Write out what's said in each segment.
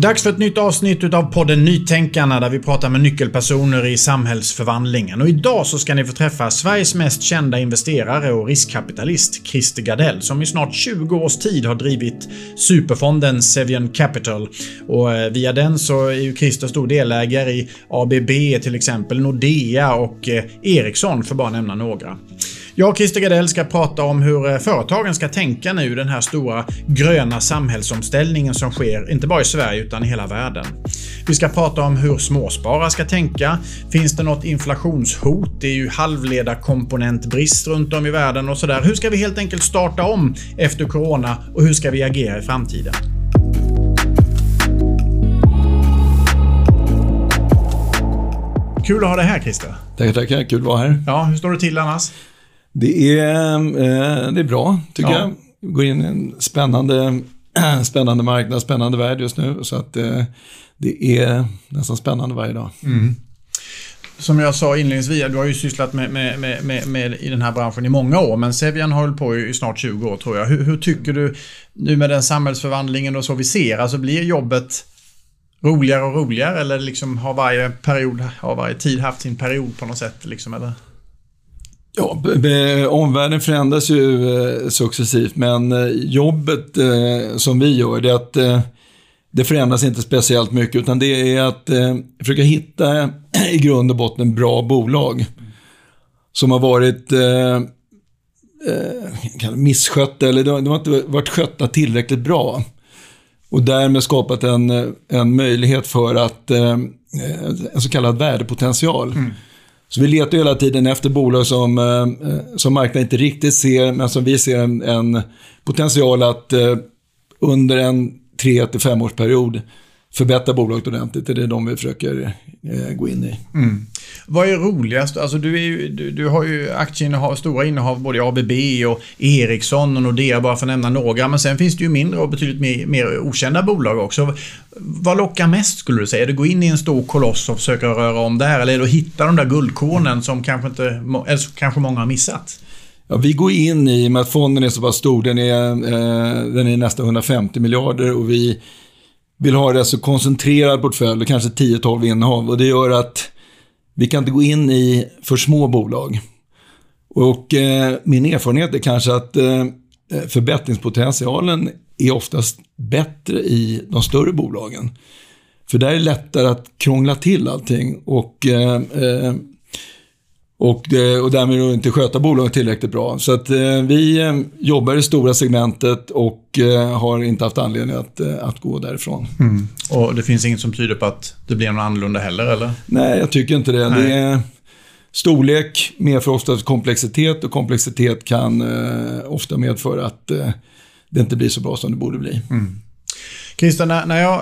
Dags för ett nytt avsnitt utav podden Nytänkarna där vi pratar med nyckelpersoner i samhällsförvandlingen. Och idag så ska ni få träffa Sveriges mest kända investerare och riskkapitalist Christer Gardell som i snart 20 års tid har drivit superfonden Sevian Capital. Och eh, via den så är ju Christer stor delägare i ABB till exempel, Nordea och eh, Ericsson för bara nämna några. Jag och Christer Gardell ska prata om hur eh, företagen ska tänka nu den här stora gröna samhällsomställningen som sker, inte bara i Sverige utan i hela världen. Vi ska prata om hur småsparare ska tänka. Finns det något inflationshot? Det är ju halvledarkomponentbrist runt om i världen och sådär. Hur ska vi helt enkelt starta om efter Corona och hur ska vi agera i framtiden? Kul att ha dig här Christer. Tackar, tackar. Kul att vara här. Ja, hur står det till annars? Det är, eh, det är bra, tycker ja. jag. Vi går in i en spännande, spännande marknad, spännande värld just nu. Så att eh, det är nästan spännande varje dag. Mm. Som jag sa inledningsvis, du har ju sysslat med, med, med, med, med i den här branschen i många år, men Sevian har hållit på i snart 20 år tror jag. Hur, hur, tycker du, nu med den samhällsförvandlingen och så vi ser, alltså blir jobbet roligare och roligare eller liksom har varje period, har varje tid haft sin period på något sätt liksom, eller? Ja, omvärlden förändras ju eh, successivt, men eh, jobbet eh, som vi gör, det är att det förändras inte speciellt mycket, utan det är att försöka hitta i grund och botten bra bolag som har varit misskötta, eller de har inte varit skötta tillräckligt bra. Och därmed skapat en, en möjlighet för att, en så kallad värdepotential. Mm så vi letar hela tiden efter bolag som, eh, som marknaden inte riktigt ser, men som vi ser en, en potential att eh, under en 3-5-årsperiod förbättra bolaget ordentligt. Det är de vi försöker eh, gå in i. Mm. Vad är roligast? Alltså du, är ju, du, du, har ju aktieinnehav, stora innehav både i ABB och Ericsson och Nordea bara för att nämna några. Men sen finns det ju mindre och betydligt mer, mer okända bolag också. Vad lockar mest skulle du säga? Är det att gå in i en stor koloss och försöka röra om där? Eller är det att hitta de där guldkornen som kanske, inte, eller kanske många har missat? Ja, vi går in i, med att fonden är så pass stor, den är, eh, den är nästan 150 miljarder och vi vill ha det så koncentrerad portfölj, kanske 10-12 innehav. Och det gör att vi kan inte gå in i för små bolag. Och eh, min erfarenhet är kanske att eh, förbättringspotentialen är oftast bättre i de större bolagen. För där är det lättare att krångla till allting. Och eh, eh och, eh, och därmed inte sköta bolaget tillräckligt bra. Så att eh, vi eh, jobbar i det stora segmentet och eh, har inte haft anledning att, eh, att gå därifrån. Mm. Och det finns inget som tyder på att det blir något annorlunda heller, eller? Nej, jag tycker inte det. Nej. det är, storlek medför ofta komplexitet och komplexitet kan eh, ofta medföra att det inte blir så bra som det borde bli. Mm. Christer, när, när jag,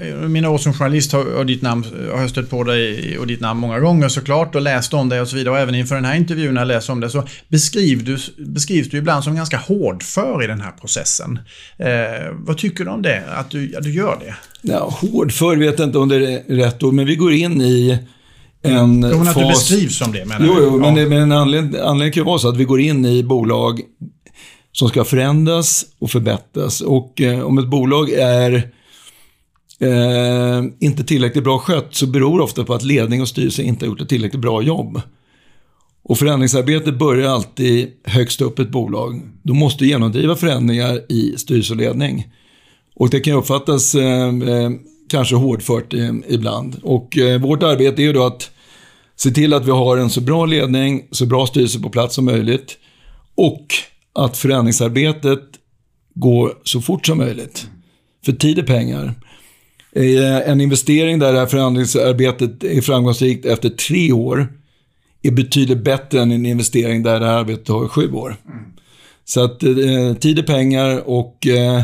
eh, mina år som journalist har, och ditt namn, har jag stött på dig och ditt namn många gånger såklart och läst om dig och så vidare. Och även inför den här intervjun när jag läser om det så beskriv du, beskrivs du ibland som ganska hårdför i den här processen. Eh, vad tycker du om det, att du, att du gör det? Ja, hårdför vet jag inte om det är rätt ord, men vi går in i en jo, fas... att du beskrivs som det menar Jo, jo men, det, men anledningen, anledningen kan ju vara så att vi går in i bolag som ska förändras och förbättras. Och eh, om ett bolag är eh, inte tillräckligt bra skött så beror det ofta på att ledning och styrelse inte har gjort ett tillräckligt bra jobb. Och förändringsarbetet börjar alltid högst upp i ett bolag. Du måste genomdriva förändringar i styrelse och ledning. Och det kan uppfattas eh, eh, kanske hårdfört eh, ibland. Och eh, vårt arbete är ju då att se till att vi har en så bra ledning, så bra styrelse på plats som möjligt. Och att förändringsarbetet går så fort som möjligt. För tid är pengar. Eh, en investering där det här förändringsarbetet är framgångsrikt efter tre år är betydligt bättre än en investering där det här arbetet tar sju år. Så att eh, tid är pengar och eh,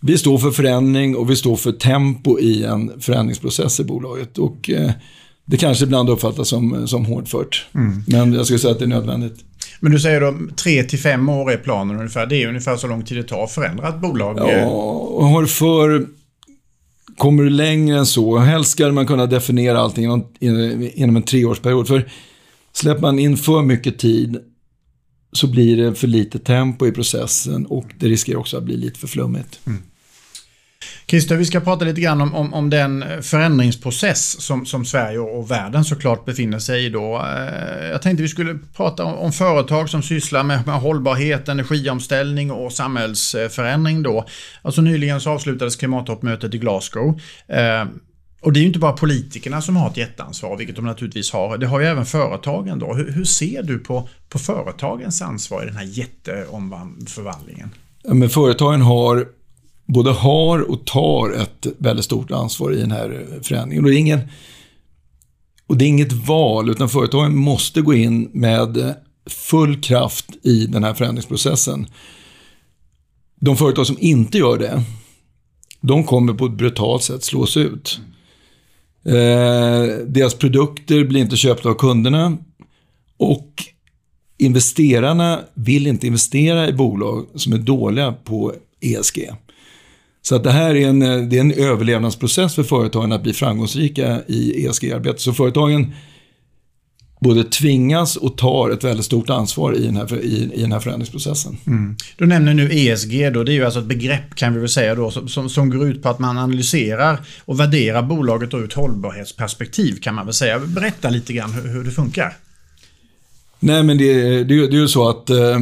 vi står för förändring och vi står för tempo i en förändringsprocess i bolaget. Och eh, det kanske ibland uppfattas som, som hårdfört. Mm. Men jag skulle säga att det är nödvändigt. Men du säger då 3 till 5 år är planen ungefär. Det är ungefär så lång tid det tar att förändra ett bolag. Ja, och har för... Kommer du längre än så, helst ska man kunna definiera allting inom en treårsperiod. För släpper man in för mycket tid så blir det för lite tempo i processen och det riskerar också att bli lite för flummigt. Mm. Christer, vi ska prata lite grann om, om, om den förändringsprocess som, som Sverige och, världen såklart befinner sig i då. Eh, jag tänkte vi skulle prata om, om företag som sysslar med, med hållbarhet, energiomställning och samhällsförändring då. Alltså nyligen så avslutades klimattoppmötet i Glasgow. Eh, och det är ju inte bara politikerna som har ett jätteansvar, vilket de naturligtvis har. Det har ju även företagen då. Hur, hur ser du på, på företagens ansvar i den här jätteomvandlingen? Ja, men företagen har, både har och tar ett väldigt stort ansvar i den här förändringen. Och det är, ingen, och det är inget val, utan företagen måste gå in med full kraft i den här förändringsprocessen. De företag som inte gör det, de kommer på ett brutalt sätt slås ut. Eh, deras produkter blir inte köpta av kunderna och investerarna vill inte investera i bolag som är dåliga på ESG. Så att det här är en, det är en överlevnadsprocess för företagen att bli framgångsrika i ESG-arbetet. Så företagen både tvingas och tar ett väldigt stort ansvar i den här, i, i den här förändringsprocessen. Mm. Du nämner nu ESG, då, det är ju alltså ett begrepp kan vi väl säga då, som, som går ut på att man analyserar och värderar bolaget ur ett hållbarhetsperspektiv kan man väl säga. Berätta lite grann hur, hur det funkar. Nej men det, det, det är ju så att, eh,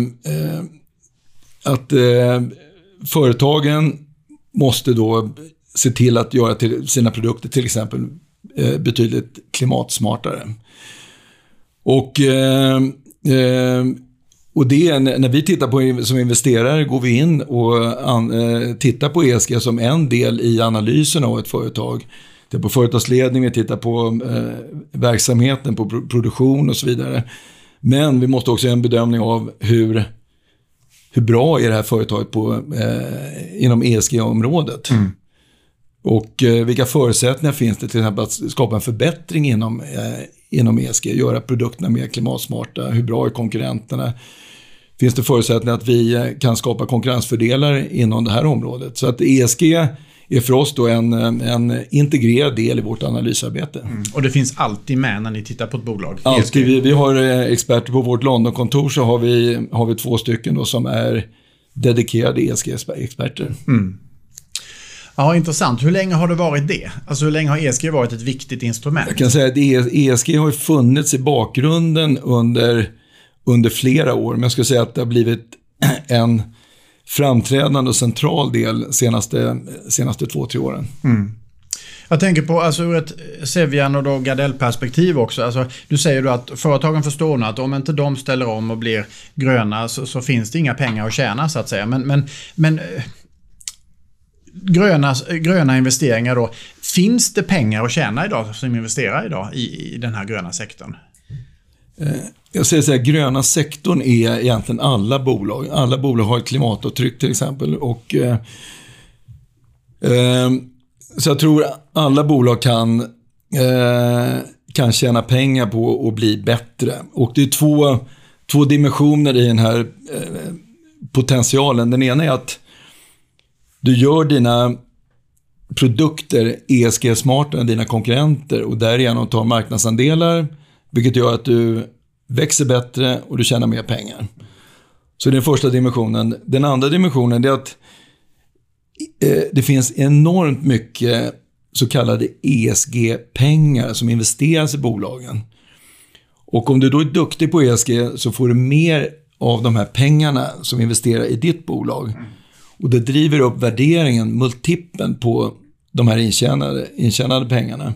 att eh, företagen måste då se till att göra till sina produkter till exempel eh, betydligt klimatsmartare. Och, eh, eh, och det, när vi tittar på som investerare går vi in och an, eh, tittar på ESG som en del i analysen av ett företag. Vi tittar på företagsledning, vi tittar på eh, verksamheten, på produktion och så vidare. Men vi måste också göra en bedömning av hur, hur bra är det här företaget på, eh, inom ESG-området. Mm. Och eh, vilka förutsättningar finns det till exempel att skapa en förbättring inom, eh, inom ESG, göra produkterna mer klimatsmarta, hur bra är konkurrenterna? Finns det förutsättningar att vi eh, kan skapa konkurrensfördelar inom det här området? Så att ESG är för oss då en, en integrerad del i vårt analysarbete. Mm. Och det finns alltid med när ni tittar på ett bolag? Alltid. Vi, vi har eh, experter på vårt Londonkontor så har vi, har vi två stycken då som är dedikerade ESG-experter. Mm. Ja, intressant. Hur länge har det varit det? Alltså hur länge har ESG varit ett viktigt instrument? Jag kan säga att ESG e har funnits i bakgrunden under, under flera år. Men jag skulle säga att det har blivit en framträdande och central del senaste, senaste två, tre åren. Mm. Jag tänker på alltså ur ett Sevian och då Gardell-perspektiv också. Alltså, du säger då att företagen förstår nu att om inte de ställer om och blir gröna så, så finns det inga pengar att tjäna så att säga. Men, men, men eh, gröna, gröna investeringar då. Finns det pengar att tjäna idag som investerar idag i, i den här gröna sektorn? Eh, jag säger så här, gröna sektorn är egentligen alla bolag. Alla bolag har ett klimatavtryck till exempel. Och, eh, eh, så jag tror alla bolag kan, eh, kan tjäna pengar på att bli bättre. Och det är två, två dimensioner i den här eh, potentialen. Den ena är att du gör dina produkter ESG-smartare än dina konkurrenter och därigenom tar marknadsandelar, vilket gör att du växer bättre och du tjänar mer pengar. Så det är den första dimensionen. Den andra dimensionen är att eh, det finns enormt mycket så kallade ESG-pengar som investeras i bolagen. Och om du då är duktig på ESG så får du mer av de här pengarna som investerar i ditt bolag. Och det driver upp värderingen, multipeln på de här intjänade, intjänade pengarna.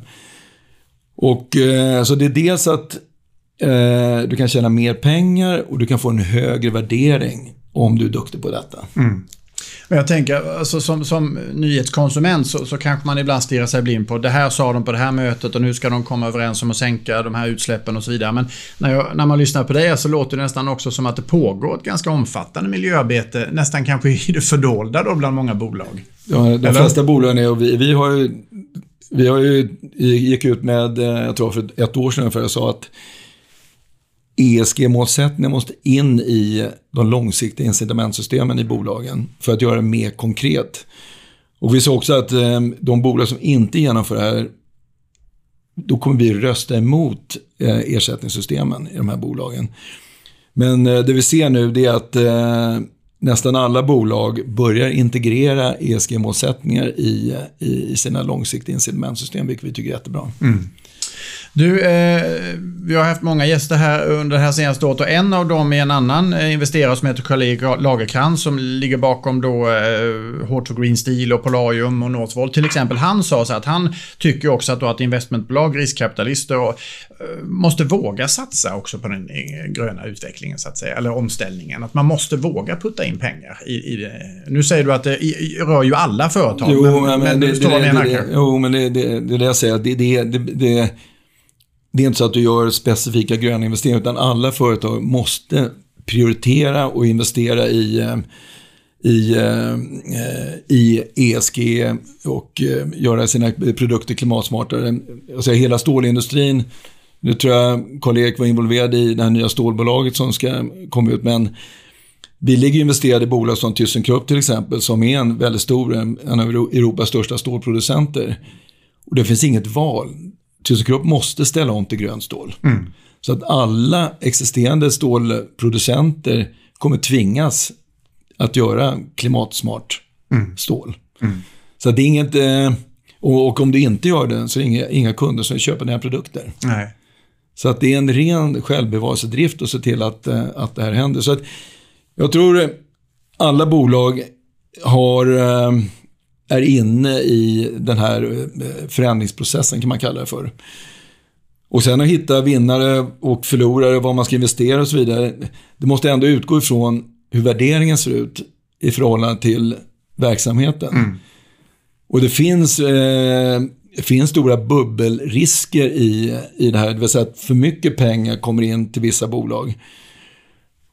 Och eh, så det är dels att du kan tjäna mer pengar och du kan få en högre värdering om du är duktig på detta. Mm. Men jag tänker, alltså, som, som nyhetskonsument så, så kanske man ibland stirrar sig blind på det här sa de på det här mötet och nu ska de komma överens om att sänka de här utsläppen och så vidare. Men när, jag, när man lyssnar på det så låter det nästan också som att det pågår ett ganska omfattande miljöarbete, nästan kanske i det fördolda då bland många bolag. Ja, de Eller? flesta bolagen är, och vi, vi har ju vi har ju, gick ut med, eh, jag tror för ett år sedan ungefär, och sa att ESG-målsättningar måste in i de långsiktiga incitamentsystemen i bolagen för att göra det mer konkret. Och vi ser också att eh, de bolag som inte genomför det här, då kommer vi rösta emot eh, ersättningssystemen i de här bolagen. Men eh, det vi ser nu det är att eh, nästan alla bolag börjar integrera ESG-målsättningar i, i, sina långsiktiga incitamentsystem, vilket vi tycker är jättebra. Mm. Du, eh, vi har haft många gäster här under det här senaste året och en av dem är en annan eh, investerare som heter Karl-Erik Lagerkrans som ligger bakom då eh, H2 Green Steel och Polarium och Northvolt till exempel. Han sa så att han tycker också att, då att investmentbolag, riskkapitalister och, eh, måste våga satsa också på den eh, gröna utvecklingen så att säga, eller omställningen. Att man måste våga putta in pengar i, i det. Nu säger du att det i, rör ju alla företag, jo, men, men, men det, det, det, det, Jo, men det, det, det är det jag säger. Det, det, det, det det är inte så att du gör specifika gröna investeringar, utan alla företag måste prioritera och investera i, eh, i, eh, i ESG och eh, göra sina produkter klimatsmartare. Alltså hela stålindustrin, nu tror jag Karl-Erik var involverad i det här nya stålbolaget som ska komma ut, men vi ligger investerade i bolag som ThyssenKrupp till exempel, som är en väldigt stor, en av Europas största stålproducenter. Och det finns inget val. ThyssenKrupp måste ställa om till grönt stål. Mm. Så att alla existerande stålproducenter kommer tvingas att göra klimatsmart mm. stål. Mm. Så det är inget... Eh, och, och, om du inte gör det så är det inga, inga kunder som köper dina produkter. Nej. Så att det är en ren självbevarelsedrift att se till att, eh, att det här händer. Så att jag tror alla bolag har eh, är inne i den här eh, förändringsprocessen kan man kalla det för. Och sen att hitta vinnare och förlorare, vad man ska investera och så vidare. Det måste ändå utgå ifrån hur värderingen ser ut i förhållande till verksamheten. Mm. Och det finns, eh, finns stora bubbelrisker i, i det här. Det vill säga att för mycket pengar kommer in till vissa bolag.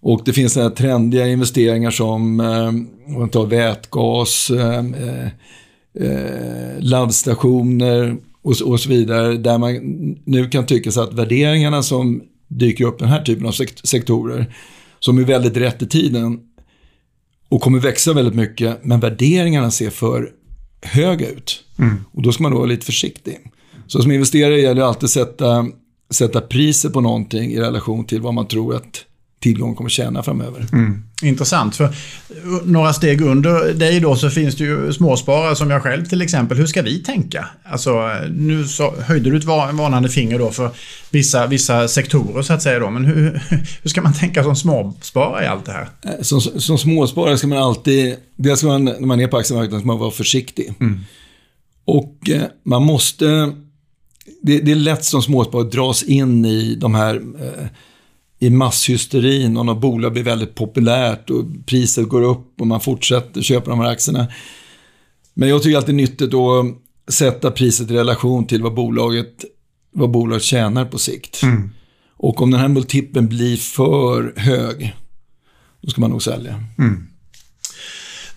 Och det finns sådana trendiga investeringar som eh, tar vätgas, eh, eh, laddstationer och, och, så vidare. Där man nu kan tycka sig att värderingarna som dyker upp i den här typen av sektorer, som är väldigt rätt i tiden och kommer växa väldigt mycket, men värderingarna ser för höga ut. Mm. Och då ska man då vara lite försiktig. Så som investerare gäller det alltid att sätta, sätta priset på någonting i relation till vad man tror att tillgång kommer tjäna framöver. Mm. Intressant. För några steg under dig då så finns det ju småsparare som jag själv till exempel. Hur ska vi tänka? Alltså, nu så höjde du ett varnande finger då för vissa, vissa sektorer så att säga då. Men hur, hur ska man tänka som småsparare i allt det här? Eh, som, som småsparare ska man alltid, dels ska man, när man är på aktiemarknaden, ska man vara försiktig. Mm. Och eh, man måste, det, det, är lätt som småsparare att dras in i de här eh, i masshysterin och något bolag blir väldigt populärt och priset går upp och man fortsätter köpa de här aktierna. Men jag tycker alltid det är nyttigt att sätta priset i relation till vad bolaget, vad bolaget tjänar på sikt. Mm. Och om den här multipeln blir för hög, då ska man nog sälja. Mm.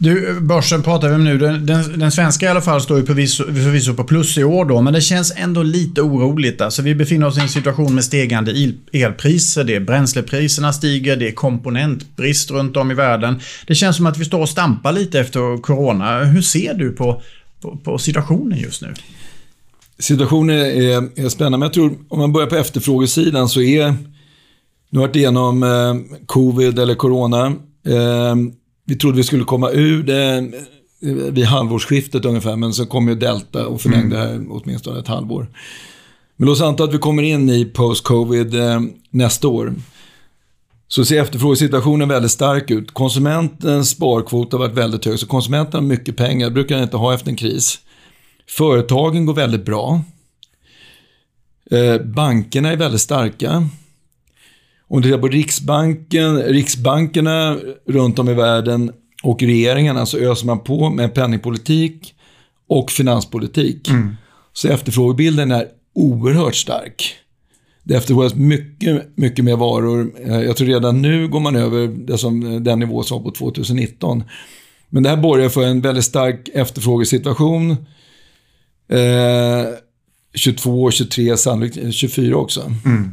Du, börsen pratar vi om nu. Den, den, den, svenska i alla fall står ju förvisso, förvisso på plus i år då, men det känns ändå lite oroligt. Alltså, vi befinner oss i en situation med stegande el, elpriser, det är bränslepriserna stiger, det är komponentbrist runt om i världen. Det känns som att vi står och stampar lite efter corona. Hur ser du på, på, på situationen just nu? Situationen är, är spännande, men jag tror om man börjar på efterfrågesidan så är, nu har varit igenom eh, covid eller corona, eh, vi trodde vi skulle komma ur det eh, vid halvårsskiftet ungefär, men så kom ju Delta och förlängde mm. åtminstone ett halvår. Men låt oss anta att vi kommer in i post-covid eh, nästa år. Så ser efterfrågesituationen väldigt stark ut. Konsumentens sparkvot har varit väldigt hög, så konsumenten har mycket pengar. Det brukar inte ha efter en kris. Företagen går väldigt bra. Eh, bankerna är väldigt starka. Om du tittar på Riksbanken, Riksbankerna runt om i världen och regeringarna så öser man på med penningpolitik och finanspolitik. Mm. Så efterfrågebilden är oerhört stark. Det efterfrågas mycket, mycket mer varor. Eh, jag tror redan nu går man över det som, den nivå som var på 2019. Men det här borgar för en väldigt stark efterfrågesituation. Eh, 22, 23, sannolikt 24 också. Mm.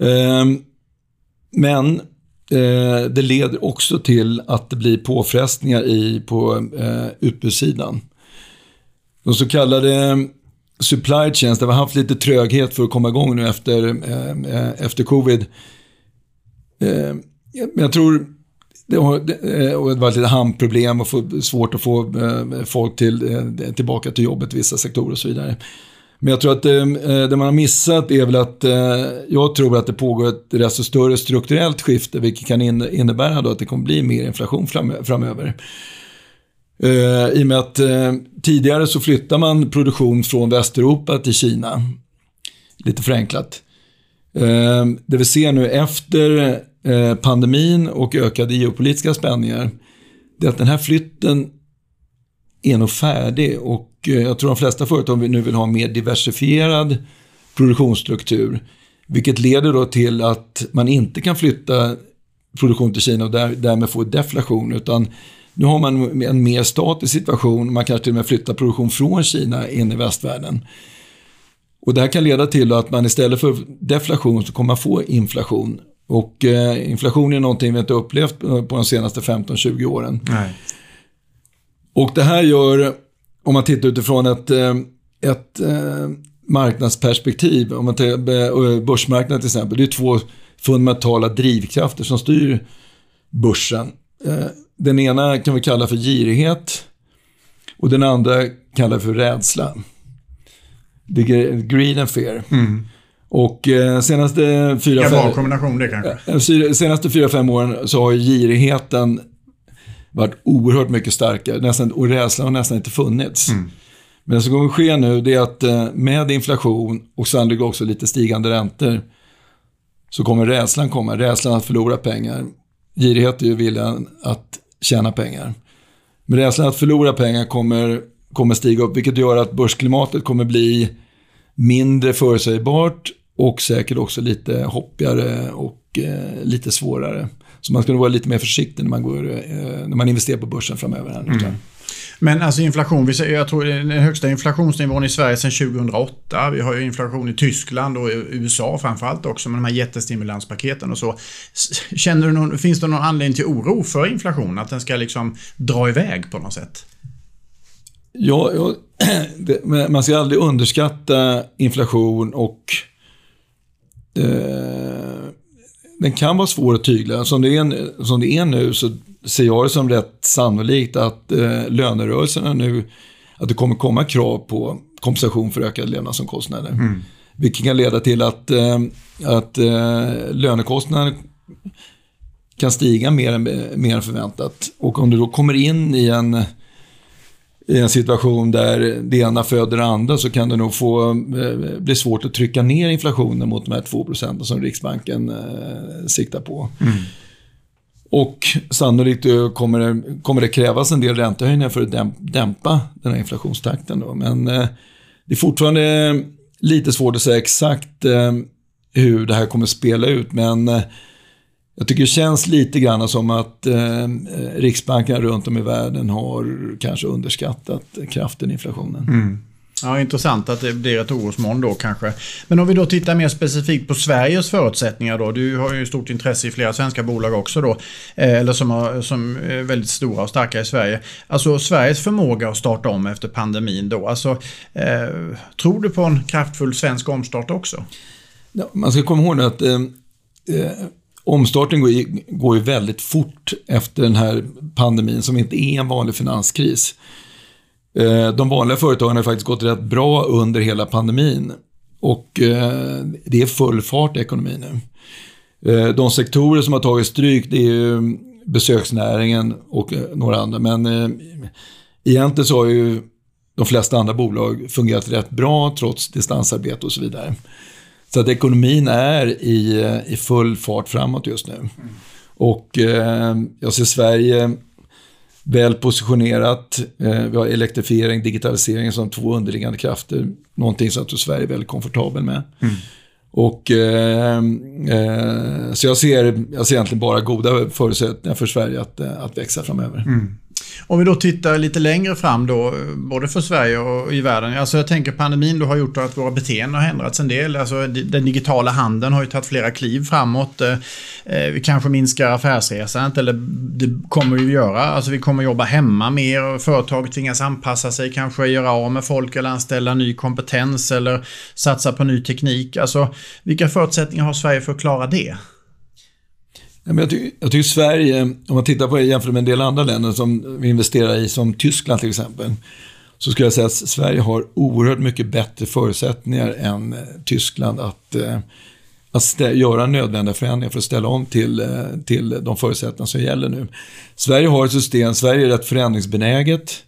Ehm, men eh, det leder också till att det blir påfrestningar i, på eh, utbudssidan. De så kallade eh, supply chains, där vi har haft lite tröghet för att komma igång nu efter, eh, eh efter covid. Ehm, jag tror det, det, har varit lite hamnproblem och svårt att få folk till, tillbaka till jobbet i vissa sektorer och så vidare. Men jag tror att det, det man har missat är väl att eh, jag tror att det pågår ett rätt så större strukturellt skifte vilket kan innebära då att det kommer bli mer inflation framöver. I och med att tidigare så flyttar man produktion från Västeuropa till Kina. Lite förenklat. Det vi ser nu efter pandemin och ökade geopolitiska spänningar, det är att den här flytten är nog färdig och jag tror de flesta företag nu vill ha en mer diversifierad produktionsstruktur. Vilket leder då till att man inte kan flytta produktion till Kina och därmed få deflation utan nu har man en mer statisk situation. Man kanske till och med flyttar produktion från Kina in i västvärlden. Och det här kan leda till att man istället för deflation så kommer man få inflation. Och eh, inflation är någonting vi inte upplevt på de senaste 15-20 åren. Nej. Och det här gör, om man tittar utifrån ett, eh, ett eh, marknadsperspektiv, om man tar eh, börsmarknaden till exempel, det är två fundamentala drivkrafter som styr börsen. Den ena kan vi kalla för girighet och den andra kallar vi för rädsla. Det är greed and fear. Mm. Och eh, senaste fyra, fem... bra kombination det kanske. Senaste fyra, fem åren så har girigheten varit oerhört mycket starkare. Nästan, och rädslan har nästan inte funnits. Mm. Men det som kommer att ske nu det är att eh, med inflation och sannolikt också lite stigande räntor så kommer rädslan komma. Rädslan att förlora pengar. Girighet är ju viljan att tjäna pengar. Men rädslan att förlora pengar kommer, kommer stiga upp, vilket gör att börsklimatet kommer bli mindre förutsägbart och säkert också lite hoppigare och eh, lite svårare. Så man ska vara lite mer försiktig när man, går, eh, när man investerar på börsen framöver. Här, mm. Men alltså inflation, jag tror den högsta inflationsnivån i Sverige sedan 2008. Vi har ju inflation i Tyskland och i USA framförallt också med de här jättestimulanspaketen och så. Känner du någon, finns det någon anledning till oro för inflation? Att den ska liksom dra iväg på något sätt? Ja, ja det, man ska aldrig underskatta inflation och eh, den kan vara svår att tygla. Som det är, som det är nu så ser jag det som rätt sannolikt att eh, lönerörelserna nu, att det kommer komma krav på kompensation för ökade levnadsomkostnader. Mm. Vilket kan leda till att, eh, att eh, lönekostnaderna kan stiga mer än, mer än förväntat. Och om du då kommer in i en i en situation där det ena föder det andra så kan det nog få eh, bli svårt att trycka ner inflationen mot de här 2 procenten som Riksbanken eh, siktar på. Mm. Och sannolikt eh, kommer det, kommer det krävas en del räntehöjningar för att dämpa den här inflationstakten. Då. Men det är fortfarande lite svårt att säga exakt hur det här kommer att spela ut. Men jag tycker det känns lite grann som att eh, Riksbanken runt om i världen har kanske underskattat kraften i inflationen. Mm. Ja, intressant att det blir ett orosmoln då kanske. Men om vi då tittar mer specifikt på Sveriges förutsättningar då. Du har ju stort intresse i flera svenska bolag också då. Eh, eller som, har, som är väldigt stora och starka i Sverige. Alltså Sveriges förmåga att starta om efter pandemin då. Alltså, eh, tror du på en kraftfull svensk omstart också? Ja, man ska komma ihåg att eh, eh omstarten går, går ju väldigt fort efter den här pandemin som inte är en vanlig finanskris. Eh, de vanliga företagen har faktiskt gått rätt bra under hela pandemin. Och eh, det är full fart i ekonomin nu. Eh, de sektorer som har tagit stryk det är ju besöksnäringen och några andra. Men egentligen så har ju de flesta andra bolag fungerat rätt bra trots distansarbete och så vidare. Så att ekonomin är i, i full fart framåt just nu. Mm. Och eh, jag ser Sverige väl positionerat. Eh, vi har elektrifiering, digitalisering som två underliggande krafter. Någonting som jag tror Sverige är väldigt komfortabel med. Mm. Och, eh, eh, så jag ser, jag ser egentligen bara goda förutsättningar för Sverige att, eh, att växa framöver. Mm. Om vi då tittar lite längre fram då, både för Sverige och i världen. Alltså jag tänker pandemin då har gjort att våra beteenden har ändrats en del. Alltså den digitala handeln har ju tagit flera kliv framåt. Eh, eh, vi kanske minskar affärsresandet, eller det kommer vi göra. Alltså vi kommer jobba hemma mer och företag tvingas anpassa sig, kanske göra av med folk eller anställa ny kompetens eller satsa på ny teknik. Alltså vilka förutsättningar har Sverige för att klara det? Jag tycker, jag tycker Sverige, om man tittar på det jämfört med en del andra länder som vi investerar i, som Tyskland till exempel, så skulle jag säga att Sverige har oerhört mycket bättre förutsättningar än eh, Tyskland att eh, att göra nödvändiga förändringar för att ställa om till, eh, till de förutsättningar som gäller nu. Sverige har ett system, Sverige är rätt förändringsbenäget.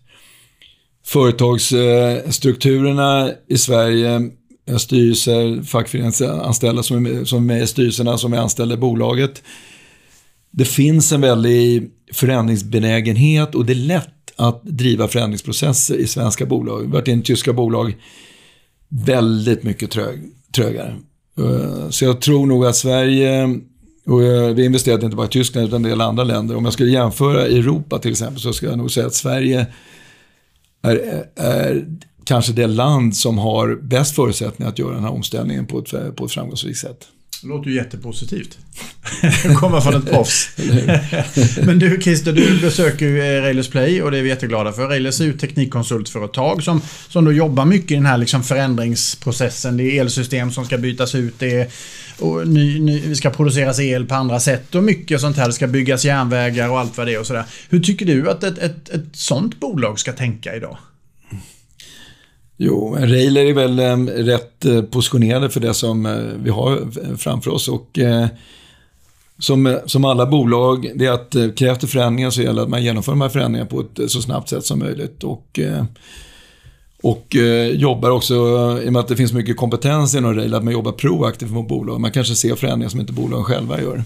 Företagsstrukturerna i Sverige, styrelser, fackföreningsanställda som är, som är med i styrelserna, som är anställda i bolaget. Det finns en väldig förändringsbenägenhet och det är lätt att driva förändringsprocesser i svenska bolag. Vi har varit i tyska bolag väldigt mycket trög, trögare. Eh, så jag tror nog att Sverige, och eh, vi har investerat inte bara i Tyskland utan en del andra länder. Om jag skulle jämföra Europa till exempel så skulle jag nog säga att Sverige är, är kanske det land som har bäst förutsättningar att göra den här omställningen på ett, på ett framgångsrikt sätt. Det låter ju jättepositivt. Komma från ett proffs. Men du Christer, du besöker ju eh, Railers Play och det är vi jätteglada för. Railers är ju ett teknikkonsultföretag som, som då jobbar mycket i den här liksom förändringsprocessen. Det är elsystem som ska bytas ut. Det är, och ny, ny, vi ska produceras el på andra sätt och mycket sånt här. Det ska byggas järnvägar och allt vad det är och sådär. Hur tycker du att ett, ett, ett sånt bolag ska tänka idag? Jo, Railer är väl eh, rätt eh, positionerade för det som eh, vi har framför oss. Och, som, som alla bolag, det är att krävs det förändringar så gäller det att man genomför de här förändringarna på ett så snabbt sätt som möjligt. Och, och jobbar också, i och med att det finns mycket kompetens inom Rail, att man jobbar proaktivt mot bolag. Man kanske ser förändringar som inte bolagen själva gör.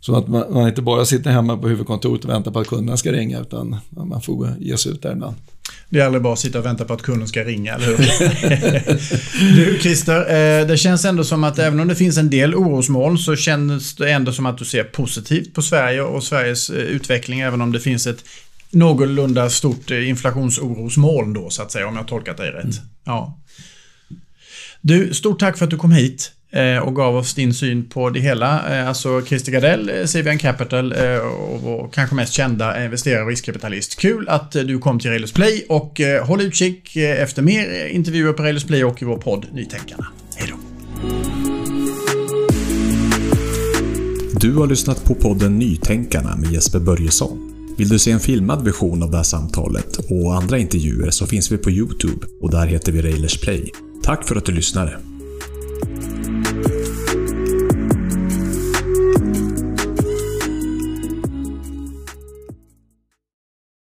Så att man, man, inte bara sitter hemma på huvudkontoret och väntar på att kunderna ska ringa, utan man får ge sig ut där ibland. Det är aldrig bara att sitta och vänta på att kunden ska ringa, eller hur? du Christer, eh, det känns ändå som att även om det finns en del orosmoln så känns det ändå som att du ser positivt på Sverige och Sveriges eh, utveckling, även om det finns ett någorlunda stort eh, inflationsorosmoln då, så att säga, om jag tolkat dig rätt. Mm. Ja. Du, stort tack för att du kom hit. Eh, och gav oss din syn på det hela. Eh, alltså Christer Gardell, eh, CVN Capital eh, och vår kanske mest kända investerare och riskkapitalist. Kul att du kom till Railers Play och håll utkik efter mer intervjuer på Railers Play och i vår podd Nytänkarna. Hej då! Du har lyssnat på podden Nytänkarna med Jesper Börjesson. Vill du se en filmad version av det här samtalet och andra intervjuer så finns vi på Youtube och där heter vi Railers Play. Tack för att du lyssnade! Thank you.